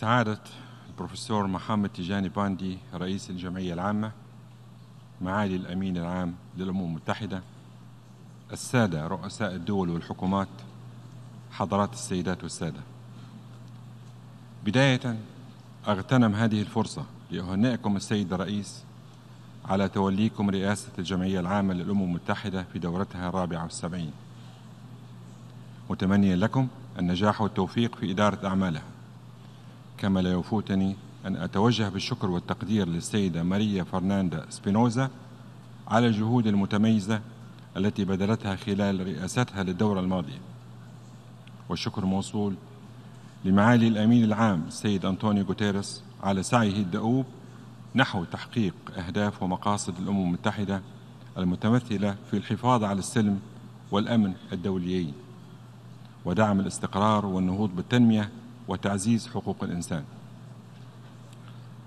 سعادة البروفيسور محمد تيجاني باندي رئيس الجمعية العامة معالي الأمين العام للأمم المتحدة السادة رؤساء الدول والحكومات حضرات السيدات والسادة. بداية أغتنم هذه الفرصة لأهنئكم السيد الرئيس على توليكم رئاسة الجمعية العامة للأمم المتحدة في دورتها الرابعة والسبعين. متمنيا لكم النجاح والتوفيق في إدارة أعمالها. كما لا يفوتني أن أتوجه بالشكر والتقدير للسيدة ماريا فرناندا سبينوزا على الجهود المتميزة التي بذلتها خلال رئاستها للدورة الماضية. والشكر موصول لمعالي الأمين العام السيد أنطونيو غوتيريس على سعيه الدؤوب نحو تحقيق أهداف ومقاصد الأمم المتحدة المتمثلة في الحفاظ على السلم والأمن الدوليين. ودعم الاستقرار والنهوض بالتنمية وتعزيز حقوق الإنسان.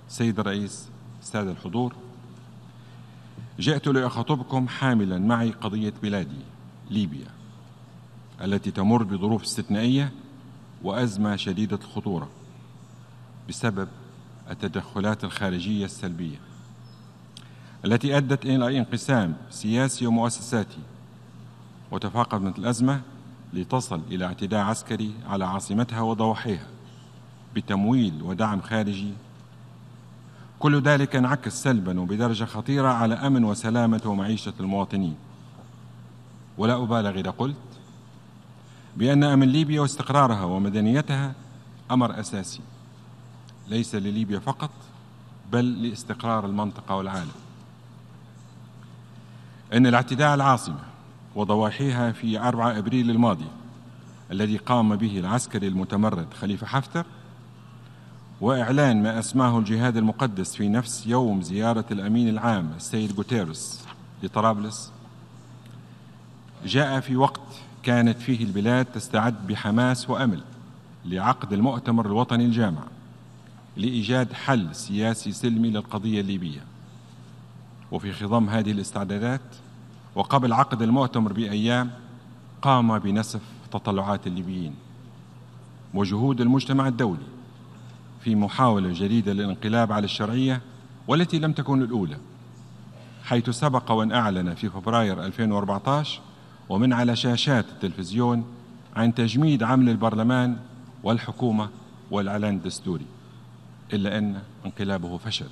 سيد الرئيس سادة الحضور جئت لأخاطبكم حاملا معي قضية بلادي ليبيا التي تمر بظروف استثنائية وأزمة شديدة الخطورة بسبب التدخلات الخارجية السلبية التي أدت إلى انقسام سياسي ومؤسساتي وتفاقمت الأزمة لتصل إلى اعتداء عسكري على عاصمتها وضواحيها بتمويل ودعم خارجي. كل ذلك انعكس سلبا وبدرجة خطيرة على أمن وسلامة ومعيشة المواطنين. ولا أبالغ إذا قلت بأن أمن ليبيا واستقرارها ومدنيتها أمر أساسي ليس لليبيا فقط بل لاستقرار المنطقة والعالم. أن الاعتداء العاصمة وضواحيها في 4 أبريل الماضي الذي قام به العسكري المتمرد خليفة حفتر وإعلان ما أسماه الجهاد المقدس في نفس يوم زيارة الأمين العام السيد غوتيرس لطرابلس. جاء في وقت كانت فيه البلاد تستعد بحماس وأمل لعقد المؤتمر الوطني الجامع لإيجاد حل سياسي سلمي للقضية الليبية. وفي خضم هذه الاستعدادات وقبل عقد المؤتمر بأيام قام بنسف تطلعات الليبيين وجهود المجتمع الدولي في محاولة جديدة للانقلاب على الشرعية والتي لم تكن الأولى حيث سبق وأن أعلن في فبراير 2014 ومن على شاشات التلفزيون عن تجميد عمل البرلمان والحكومة والإعلان الدستوري إلا أن انقلابه فشل.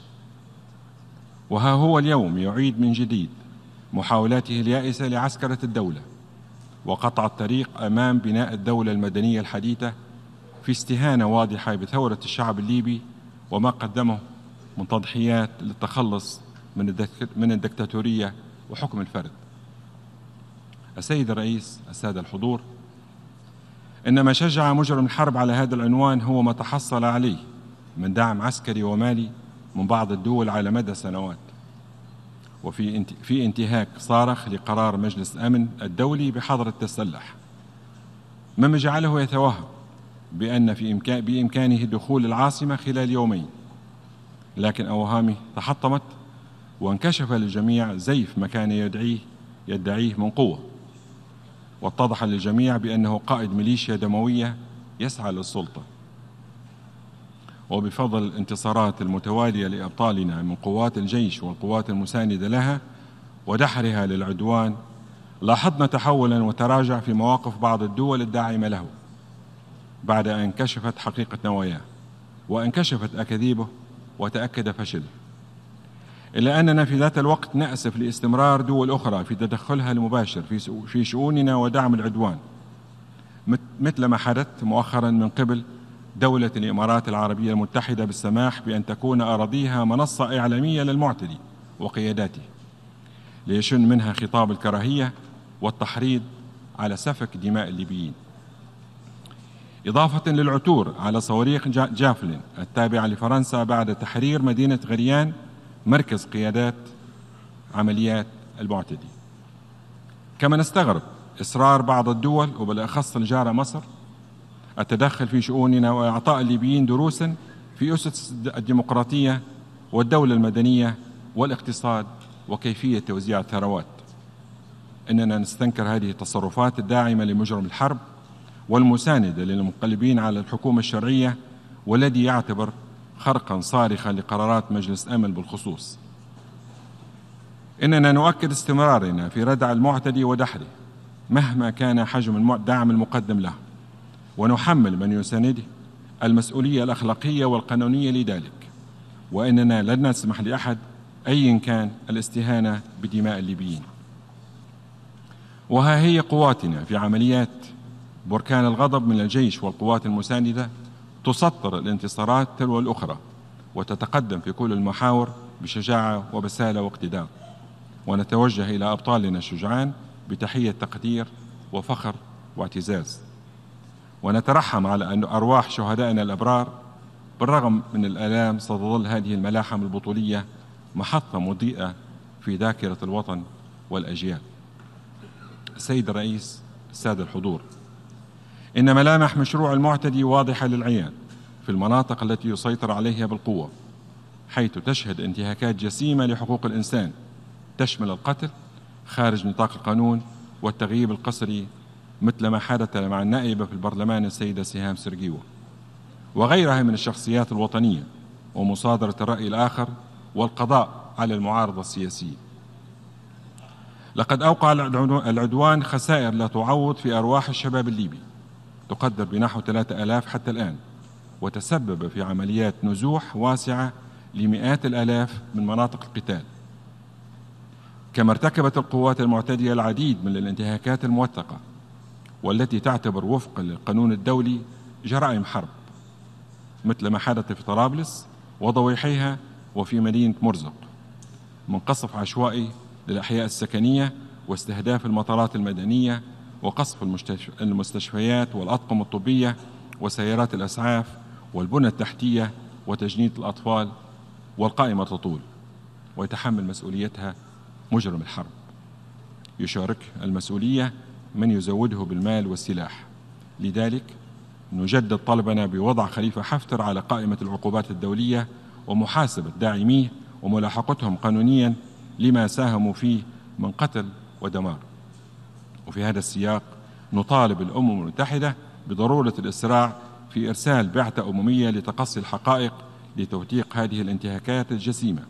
وها هو اليوم يعيد من جديد محاولاته اليائسة لعسكرة الدولة وقطع الطريق أمام بناء الدولة المدنية الحديثة في استهانة واضحة بثورة الشعب الليبي وما قدمه من تضحيات للتخلص من من الدكتاتورية وحكم الفرد. السيد الرئيس، السادة الحضور، إن ما شجع مجرم الحرب على هذا العنوان هو ما تحصل عليه من دعم عسكري ومالي من بعض الدول على مدى سنوات. وفي في انتهاك صارخ لقرار مجلس الأمن الدولي بحظر التسلح. مما جعله يتوهم بأن في إمكان بإمكانه دخول العاصمة خلال يومين. لكن أوهامه تحطمت وانكشف للجميع زيف ما كان يدعيه يدعيه من قوة. واتضح للجميع بأنه قائد ميليشيا دموية يسعى للسلطة. وبفضل الانتصارات المتوالية لأبطالنا من قوات الجيش والقوات المساندة لها ودحرها للعدوان لاحظنا تحولا وتراجع في مواقف بعض الدول الداعمة له بعد أن انكشفت حقيقة نواياه وانكشفت أكاذيبه وتأكد فشله. إلا أننا في ذات الوقت نأسف لاستمرار دول أخرى في تدخلها المباشر في شؤوننا ودعم العدوان مثل ما حدث مؤخرا من قبل دولة الإمارات العربية المتحدة بالسماح بأن تكون أراضيها منصة إعلامية للمعتدي وقياداته ليشن منها خطاب الكراهية والتحريض على سفك دماء الليبيين. إضافة للعثور على صواريخ جافلين التابعة لفرنسا بعد تحرير مدينة غريان مركز قيادات عمليات المعتدي. كما نستغرب إصرار بعض الدول وبالأخص الجارة مصر التدخل في شؤوننا وإعطاء الليبيين دروسا في أسس الديمقراطية والدولة المدنية والاقتصاد وكيفية توزيع الثروات. إننا نستنكر هذه التصرفات الداعمة لمجرم الحرب والمساندة للمنقلبين على الحكومة الشرعية والذي يعتبر خرقا صارخا لقرارات مجلس أمن بالخصوص إننا نؤكد استمرارنا في ردع المعتدي ودحره مهما كان حجم الدعم المقدم له ونحمل من يسانده المسؤولية الأخلاقية والقانونية لذلك. وإننا لن نسمح لأحد أيا كان الاستهانة بدماء الليبيين. وها هي قواتنا في عمليات بركان الغضب من الجيش والقوات المساندة تسطر الانتصارات تلو الأخرى وتتقدم في كل المحاور بشجاعة وبسالة واقتدار ونتوجه إلى أبطالنا الشجعان بتحية تقدير وفخر واعتزاز. ونترحم على أن أرواح شهدائنا الأبرار بالرغم من الآلام ستظل هذه الملاحم البطولية محطة مضيئة في ذاكرة الوطن والأجيال. السيد الرئيس السادة الحضور إن ملامح مشروع المعتدي واضحة للعيان في المناطق التي يسيطر عليها بالقوة حيث تشهد انتهاكات جسيمة لحقوق الإنسان تشمل القتل خارج نطاق القانون والتغييب القسري مثل ما حدث مع النائبة في البرلمان السيدة سهام سرقيوة وغيرها من الشخصيات الوطنية ومصادرة الرأي الآخر والقضاء على المعارضة السياسية. لقد أوقع العدوان خسائر لا تعوض في أرواح الشباب الليبي. تقدر بنحو ثلاثة ألاف حتى الآن وتسبب في عمليات نزوح واسعة لمئات الآلاف من مناطق القتال. كما ارتكبت القوات المعتدية العديد من الانتهاكات الموثقة والتي تعتبر وفقا للقانون الدولي جرائم حرب مثل ما حدث في طرابلس وضويحيها وفي مدينة مرزق من قصف عشوائي للأحياء السكنية واستهداف المطارات المدنية وقصف المستشفيات والأطقم الطبية وسيارات الأسعاف والبنى التحتية وتجنيد الأطفال والقائمة تطول ويتحمل مسؤوليتها مجرم الحرب. يشارك المسؤولية من يزوده بالمال والسلاح. لذلك نجدد طلبنا بوضع خليفة حفتر على قائمة العقوبات الدولية ومحاسبة داعميه وملاحقتهم قانونيا لما ساهموا فيه من قتل ودمار. وفي هذا السياق نطالب الأمم المتحدة بضرورة الإسراع في إرسال بعثة أممية لتقصي الحقائق لتوثيق هذه الانتهاكات الجسيمة.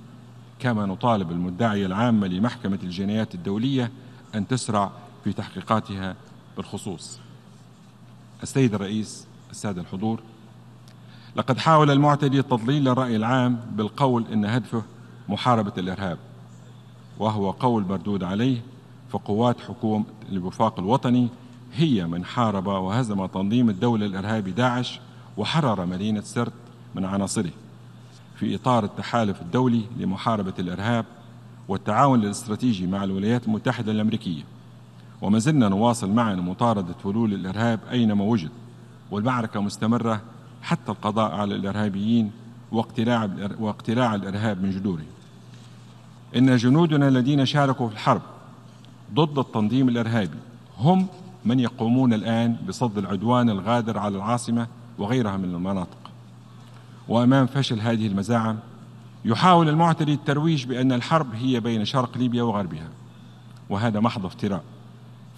كما نطالب المدعية العامة لمحكمة الجنايات الدولية أن تسرع في تحقيقاتها بالخصوص. السيد الرئيس السادة الحضور لقد حاول المعتدي تضليل الرأي العام بالقول إن هدفه محاربة الإرهاب وهو قول مردود عليه فقوات حكومة الوفاق الوطني هي من حارب وهزم تنظيم الدولة الإرهابي داعش وحرر مدينة سرت من عناصره في إطار التحالف الدولي لمحاربة الإرهاب والتعاون الاستراتيجي مع الولايات المتحدة الأمريكية. وما زلنا نواصل معا مطاردة فلول الإرهاب أينما وجد والمعركة مستمرة حتى القضاء على الإرهابيين واقتلاع, واقتلاع الإرهاب من جذوره إن جنودنا الذين شاركوا في الحرب ضد التنظيم الإرهابي هم من يقومون الآن بصد العدوان الغادر على العاصمة وغيرها من المناطق. وأمام فشل هذه المزاعم يحاول المعتدي الترويج بأن الحرب هي بين شرق ليبيا وغربها وهذا محض افتراء.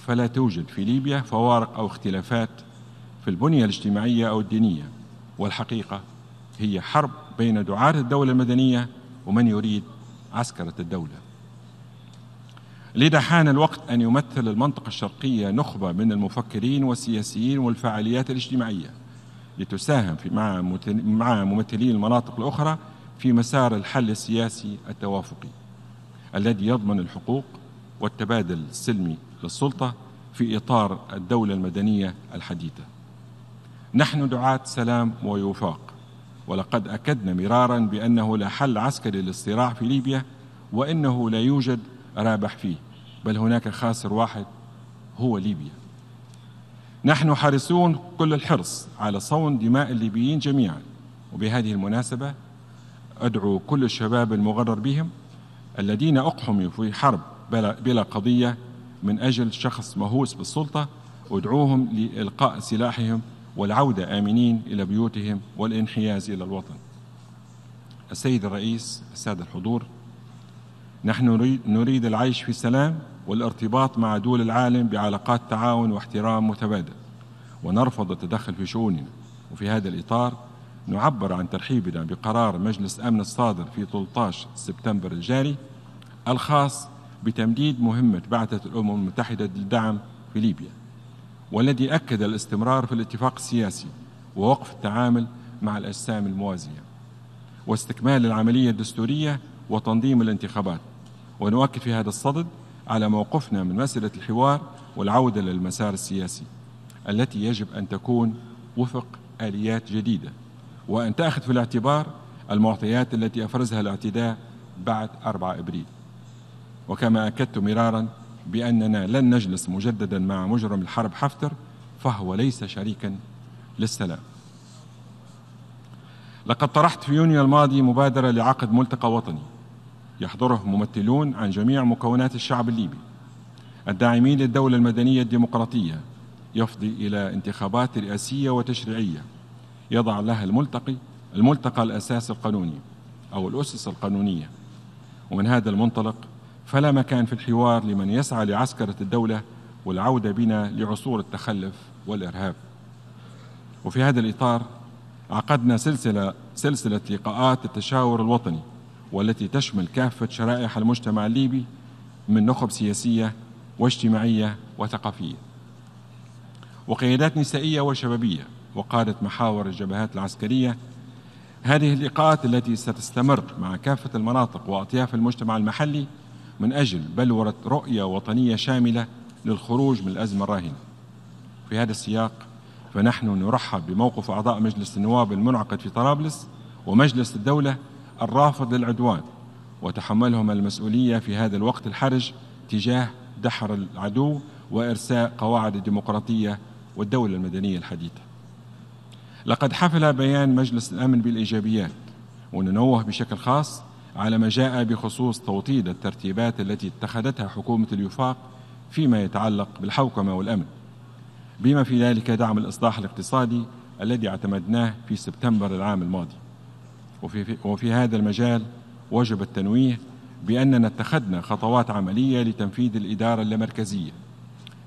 فلا توجد في ليبيا فوارق أو اختلافات في البنية الاجتماعية أو الدينية. والحقيقة هي حرب بين دعاة الدولة المدنية ومن يريد عسكرة الدولة. لذا حان الوقت أن يمثل المنطقة الشرقية نخبة من المفكرين والسياسيين والفعاليات الاجتماعية لتساهم في مع ممثلي المناطق الأخرى في مسار الحل السياسي التوافقي الذي يضمن الحقوق والتبادل السلمي للسلطة في إطار الدولة المدنية الحديثة. نحن دعاة سلام ووفاق ولقد أكدنا مرارا بأنه لا حل عسكري للصراع في ليبيا وإنه لا يوجد رابح فيه بل هناك خاسر واحد هو ليبيا. نحن حريصون كل الحرص على صون دماء الليبيين جميعا وبهذه المناسبة أدعو كل الشباب المغرر بهم الذين أقحموا في حرب بلا, قضية من أجل شخص مهووس بالسلطة أدعوهم لإلقاء سلاحهم والعودة آمنين إلى بيوتهم والانحياز إلى الوطن. السيد الرئيس السادة الحضور نحن نريد العيش في سلام والارتباط مع دول العالم بعلاقات تعاون واحترام متبادل. ونرفض التدخل في شؤوننا. وفي هذا الإطار نعبر عن ترحيبنا بقرار مجلس أمن الصادر في 13 سبتمبر الجاري الخاص بتمديد مهمة بعثة الأمم المتحدة للدعم في ليبيا والذي أكد الاستمرار في الاتفاق السياسي ووقف التعامل مع الأجسام الموازية واستكمال العملية الدستورية وتنظيم الانتخابات. ونؤكد في هذا الصدد على موقفنا من مسألة الحوار والعودة للمسار السياسي التي يجب أن تكون وفق آليات جديدة وأن تأخذ في الاعتبار المعطيات التي أفرزها الاعتداء بعد 4 إبريل. وكما أكدت مرارا بأننا لن نجلس مجددا مع مجرم الحرب حفتر فهو ليس شريكا للسلام. لقد طرحت في يونيو الماضي مبادرة لعقد ملتقى وطني. يحضره ممثلون عن جميع مكونات الشعب الليبي. الداعمين للدولة المدنية الديمقراطية. يفضي إلى انتخابات رئاسية وتشريعية. يضع لها الملتقي الملتقى الأساس القانوني أو الأسس القانونية. ومن هذا المنطلق فلا مكان في الحوار لمن يسعى لعسكرة الدولة والعودة بنا لعصور التخلف والإرهاب. وفي هذا الإطار عقدنا سلسلة سلسلة لقاءات التشاور الوطني والتي تشمل كافة شرائح المجتمع الليبي من نخب سياسية واجتماعية وثقافية وقيادات نسائية وشبابية وقادة محاور الجبهات العسكرية. هذه اللقاءات التي ستستمر مع كافة المناطق وأطياف المجتمع المحلي من أجل بلورة رؤية وطنية شاملة للخروج من الأزمة الراهنة. في هذا السياق فنحن نرحب بموقف أعضاء مجلس النواب المنعقد في طرابلس ومجلس الدولة الرافض للعدوان وتحملهم المسؤولية في هذا الوقت الحرج تجاه دحر العدو وإرساء قواعد الديمقراطية والدولة المدنية الحديثة. لقد حفل بيان مجلس الأمن بالإيجابيات وننوه بشكل خاص على ما جاء بخصوص توطيد الترتيبات التي اتخذتها حكومة الوفاق فيما يتعلق بالحوكمة والأمن. بما في ذلك دعم الإصلاح الاقتصادي الذي اعتمدناه في سبتمبر العام الماضي. وفي, وفي هذا المجال وجب التنويه بأننا اتخذنا خطوات عملية لتنفيذ الإدارة اللامركزية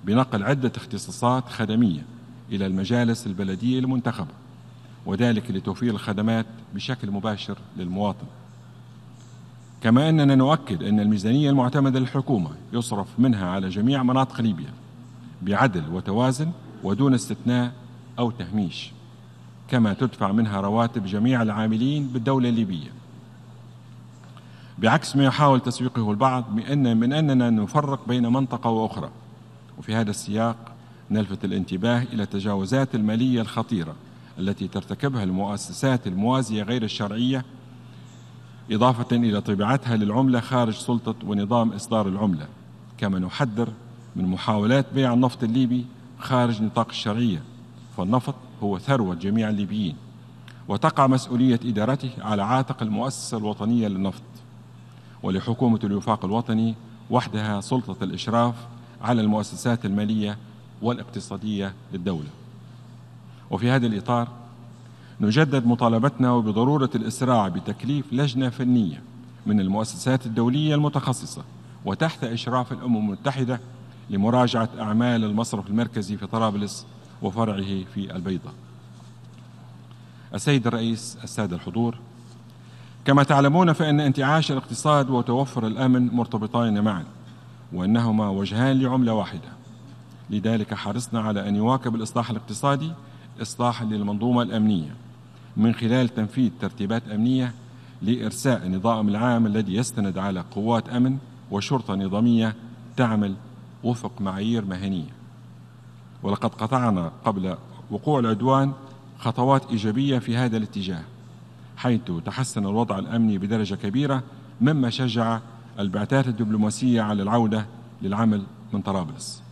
بنقل عدة اختصاصات خدمية إلى المجالس البلدية المنتخبة وذلك لتوفير الخدمات بشكل مباشر للمواطن. كما أننا نؤكد أن الميزانية المعتمدة للحكومة يصرف منها على جميع مناطق ليبيا بعدل وتوازن ودون استثناء أو تهميش كما تدفع منها رواتب جميع العاملين بالدولة الليبية. بعكس ما يحاول تسويقه البعض بأن من أننا نفرق بين منطقة وأخرى وفي هذا السياق نلفت الانتباه إلى التجاوزات المالية الخطيرة التي ترتكبها المؤسسات الموازية غير الشرعية إضافة إلى طبيعتها للعملة خارج سلطة ونظام إصدار العملة كما نحذر من محاولات بيع النفط الليبي خارج نطاق الشرعية فالنفط هو ثروة جميع الليبيين وتقع مسؤولية إدارته على عاتق المؤسسة الوطنية للنفط ولحكومة الوفاق الوطني وحدها سلطة الإشراف على المؤسسات المالية والاقتصادية للدولة. وفي هذا الإطار نجدد مطالبتنا بضرورة الإسراع بتكليف لجنة فنية من المؤسسات الدولية المتخصصة وتحت إشراف الأمم المتحدة لمراجعة أعمال المصرف المركزي في طرابلس وفرعه في البيضة. السيد الرئيس السادة الحضور كما تعلمون فإن انتعاش الاقتصاد وتوفر الأمن مرتبطان معا وأنهما وجهان لعملة واحدة. لذلك حرصنا على أن يواكب الإصلاح الاقتصادي إصلاحا للمنظومة الأمنية. من خلال تنفيذ ترتيبات أمنية لإرساء النظام العام الذي يستند على قوات أمن وشرطة نظامية تعمل وفق معايير مهنية. ولقد قطعنا قبل وقوع العدوان خطوات إيجابية في هذا الاتجاه حيث تحسن الوضع الأمني بدرجة كبيرة مما شجع البعثات الدبلوماسية على العودة للعمل من طرابلس.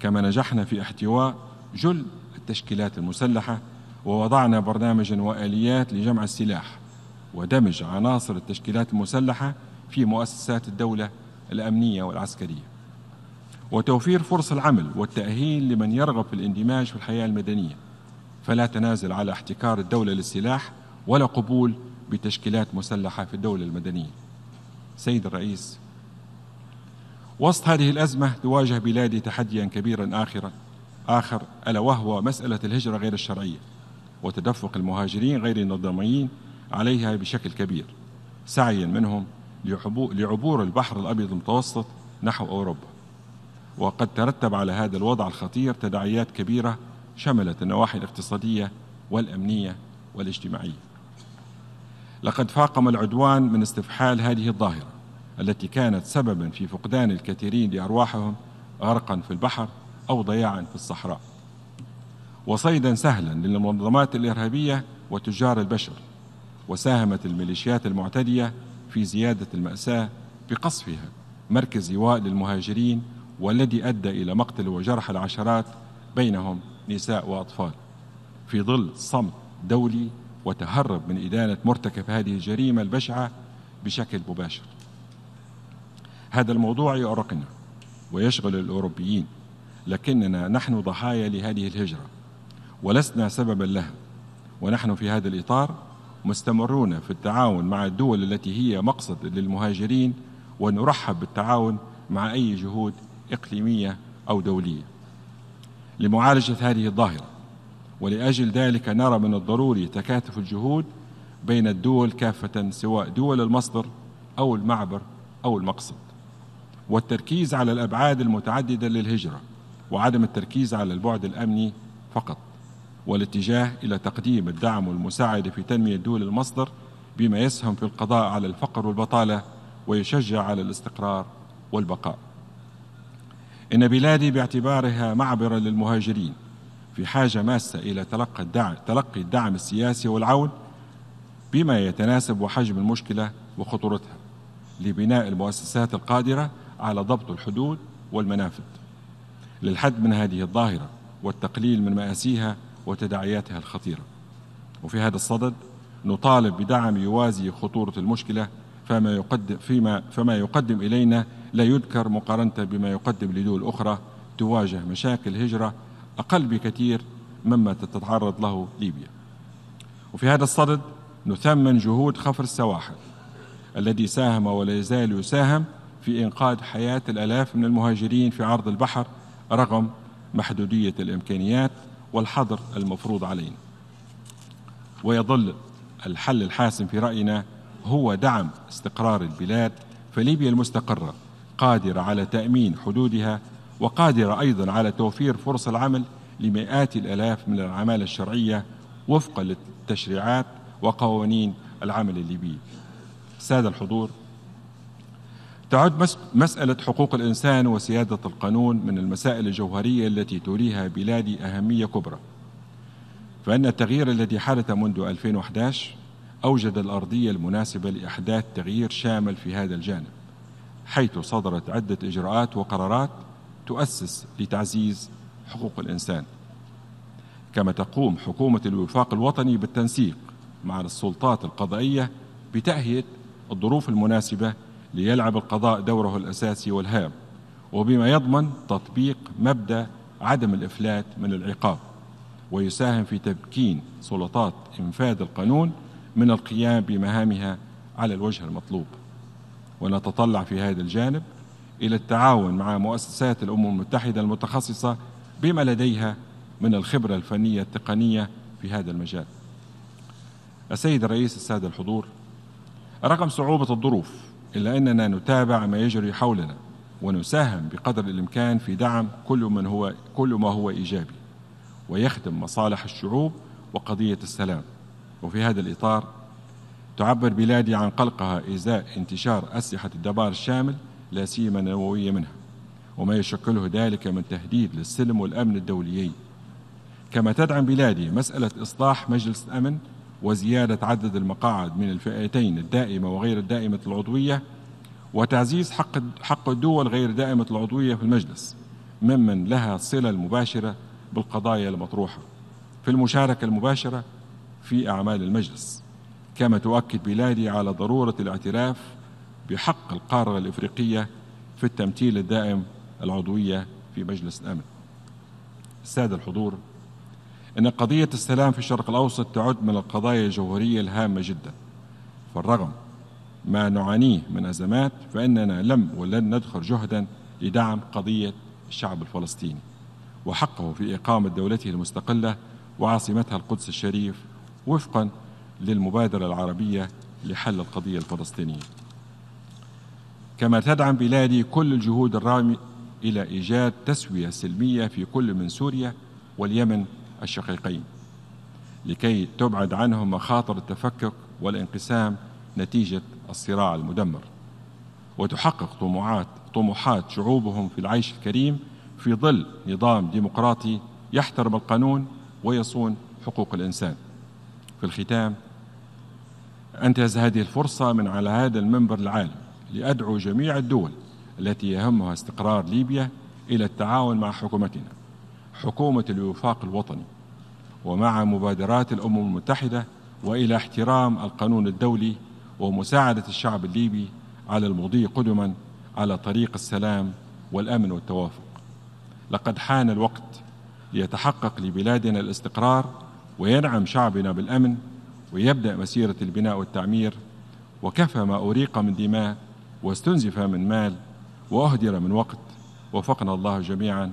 كما نجحنا في احتواء جل التشكيلات المسلحة ووضعنا برنامجا وآليات لجمع السلاح ودمج عناصر التشكيلات المسلحة في مؤسسات الدولة الأمنية والعسكرية. وتوفير فرص العمل والتأهيل لمن يرغب في الاندماج في الحياة المدنية. فلا تنازل على احتكار الدولة للسلاح ولا قبول بتشكيلات مسلحة في الدولة المدنية. سيد الرئيس وسط هذه الأزمة تواجه بلادي تحديا كبيرا آخرا. آخر ألا وهو مسألة الهجرة غير الشرعية. وتدفق المهاجرين غير النظاميين عليها بشكل كبير سعيا منهم لعبور البحر الأبيض المتوسط نحو أوروبا. وقد ترتب على هذا الوضع الخطير تداعيات كبيرة شملت النواحي الاقتصادية والأمنية والاجتماعية. لقد فاقم العدوان من استفحال هذه الظاهرة التي كانت سببا في فقدان الكثيرين لأرواحهم غرقا في البحر أو ضياعا في الصحراء. وصيدا سهلا للمنظمات الإرهابية وتجار البشر وساهمت الميليشيات المعتدية في زيادة المأساة بقصفها مركز إيواء للمهاجرين والذي أدى إلى مقتل وجرح العشرات بينهم نساء وأطفال. في ظل صمت دولي وتهرب من إدانة مرتكب هذه الجريمة البشعة بشكل مباشر. هذا الموضوع يؤرقنا ويشغل الأوروبيين لكننا نحن ضحايا لهذه الهجرة. ولسنا سببا لها. ونحن في هذا الإطار مستمرون في التعاون مع الدول التي هي مقصد للمهاجرين ونرحب بالتعاون مع أي جهود إقليمية أو دولية. لمعالجة هذه الظاهرة ولأجل ذلك نرى من الضروري تكاتف الجهود بين الدول كافة سواء دول المصدر أو المعبر أو المقصد. والتركيز على الأبعاد المتعددة للهجرة وعدم التركيز على البعد الأمني فقط. والاتجاه إلى تقديم الدعم والمساعدة في تنمية دول المصدر بما يسهم في القضاء على الفقر والبطالة ويشجع على الاستقرار والبقاء. إن بلادي باعتبارها معبرا للمهاجرين في حاجة ماسة إلى تلقي الدعم, تلقي الدعم السياسي والعون بما يتناسب وحجم المشكلة وخطورتها لبناء المؤسسات القادرة على ضبط الحدود والمنافذ. للحد من هذه الظاهرة والتقليل من مآسيها وتداعياتها الخطيرة. وفي هذا الصدد نطالب بدعم يوازي خطورة المشكلة فما يقدم فيما فما يقدم إلينا لا يذكر مقارنة بما يقدم لدول أخرى تواجه مشاكل هجرة أقل بكثير مما تتعرض له ليبيا. وفي هذا الصدد نثمن جهود خفر السواحل الذي ساهم ولا يزال يساهم في إنقاذ حياة الآلاف من المهاجرين في عرض البحر رغم محدودية الإمكانيات والحظر المفروض علينا. ويظل الحل الحاسم في رأينا هو دعم استقرار البلاد فليبيا المستقرة قادرة على تأمين حدودها وقادرة أيضا على توفير فرص العمل لمئات الآلاف من العمالة الشرعية وفقا للتشريعات وقوانين العمل الليبي. سادة الحضور. تعد مسألة حقوق الإنسان وسيادة القانون من المسائل الجوهرية التي توليها بلادي أهمية كبرى. فإن التغيير الذي حدث منذ 2011 أوجد الأرضية المناسبة لإحداث تغيير شامل في هذا الجانب حيث صدرت عدة إجراءات وقرارات تؤسس لتعزيز حقوق الإنسان. كما تقوم حكومة الوفاق الوطني بالتنسيق مع السلطات القضائية بتأهية الظروف المناسبة ليلعب القضاء دوره الأساسي والهام وبما يضمن تطبيق مبدأ عدم الإفلات من العقاب ويساهم في تمكين سلطات إنفاذ القانون من القيام بمهامها على الوجه المطلوب. ونتطلع في هذا الجانب إلى التعاون مع مؤسسات الأمم المتحدة المتخصصة بما لديها من الخبرة الفنية التقنية في هذا المجال. السيد الرئيس السادة الحضور رغم صعوبة الظروف إلا أننا نتابع ما يجري حولنا ونساهم بقدر الإمكان في دعم كل من هو كل ما هو إيجابي ويخدم مصالح الشعوب وقضية السلام. وفي هذا الإطار تعبر بلادي عن قلقها إزاء انتشار أسلحة الدمار الشامل لا سيما النووية منها وما يشكله ذلك من تهديد للسلم والأمن الدوليين. كما تدعم بلادي مسألة إصلاح مجلس الأمن وزيادة عدد المقاعد من الفئتين الدائمة وغير الدائمة العضوية وتعزيز حق حق الدول غير دائمة العضوية في المجلس ممن لها صلة المباشرة بالقضايا المطروحة. في المشاركة المباشرة في أعمال المجلس كما تؤكد بلادي على ضرورة الاعتراف بحق القارة الإفريقية في التمثيل الدائم العضوية في مجلس الأمن. السادة الحضور أن قضية السلام في الشرق الأوسط تعد من القضايا الجوهرية الهامة جدا. فالرغم ما نعانيه من أزمات فإننا لم ولن ندخر جهدا لدعم قضية الشعب الفلسطيني. وحقه في إقامة دولته المستقلة وعاصمتها القدس الشريف وفقا للمبادرة العربية لحل القضية الفلسطينية. كما تدعم بلادي كل الجهود الرامية إلى إيجاد تسوية سلمية في كل من سوريا واليمن الشقيقين لكي تبعد عنهم مخاطر التفكك والانقسام نتيجة الصراع المدمر. وتحقق طموحات طموحات شعوبهم في العيش الكريم في ظل نظام ديمقراطي يحترم القانون ويصون حقوق الإنسان. في الختام أنتهز هذه الفرصة من على هذا المنبر العالي لأدعو جميع الدول التي يهمها استقرار ليبيا إلى التعاون مع حكومتنا. حكومة الوفاق الوطني ومع مبادرات الأمم المتحدة وإلى احترام القانون الدولي ومساعدة الشعب الليبي على المضي قدما على طريق السلام والأمن والتوافق. لقد حان الوقت ليتحقق لبلادنا الاستقرار وينعم شعبنا بالأمن ويبدأ مسيرة البناء والتعمير وكفى ما أريق من دماء واستنزف من مال وأهدر من وقت وفقنا الله جميعا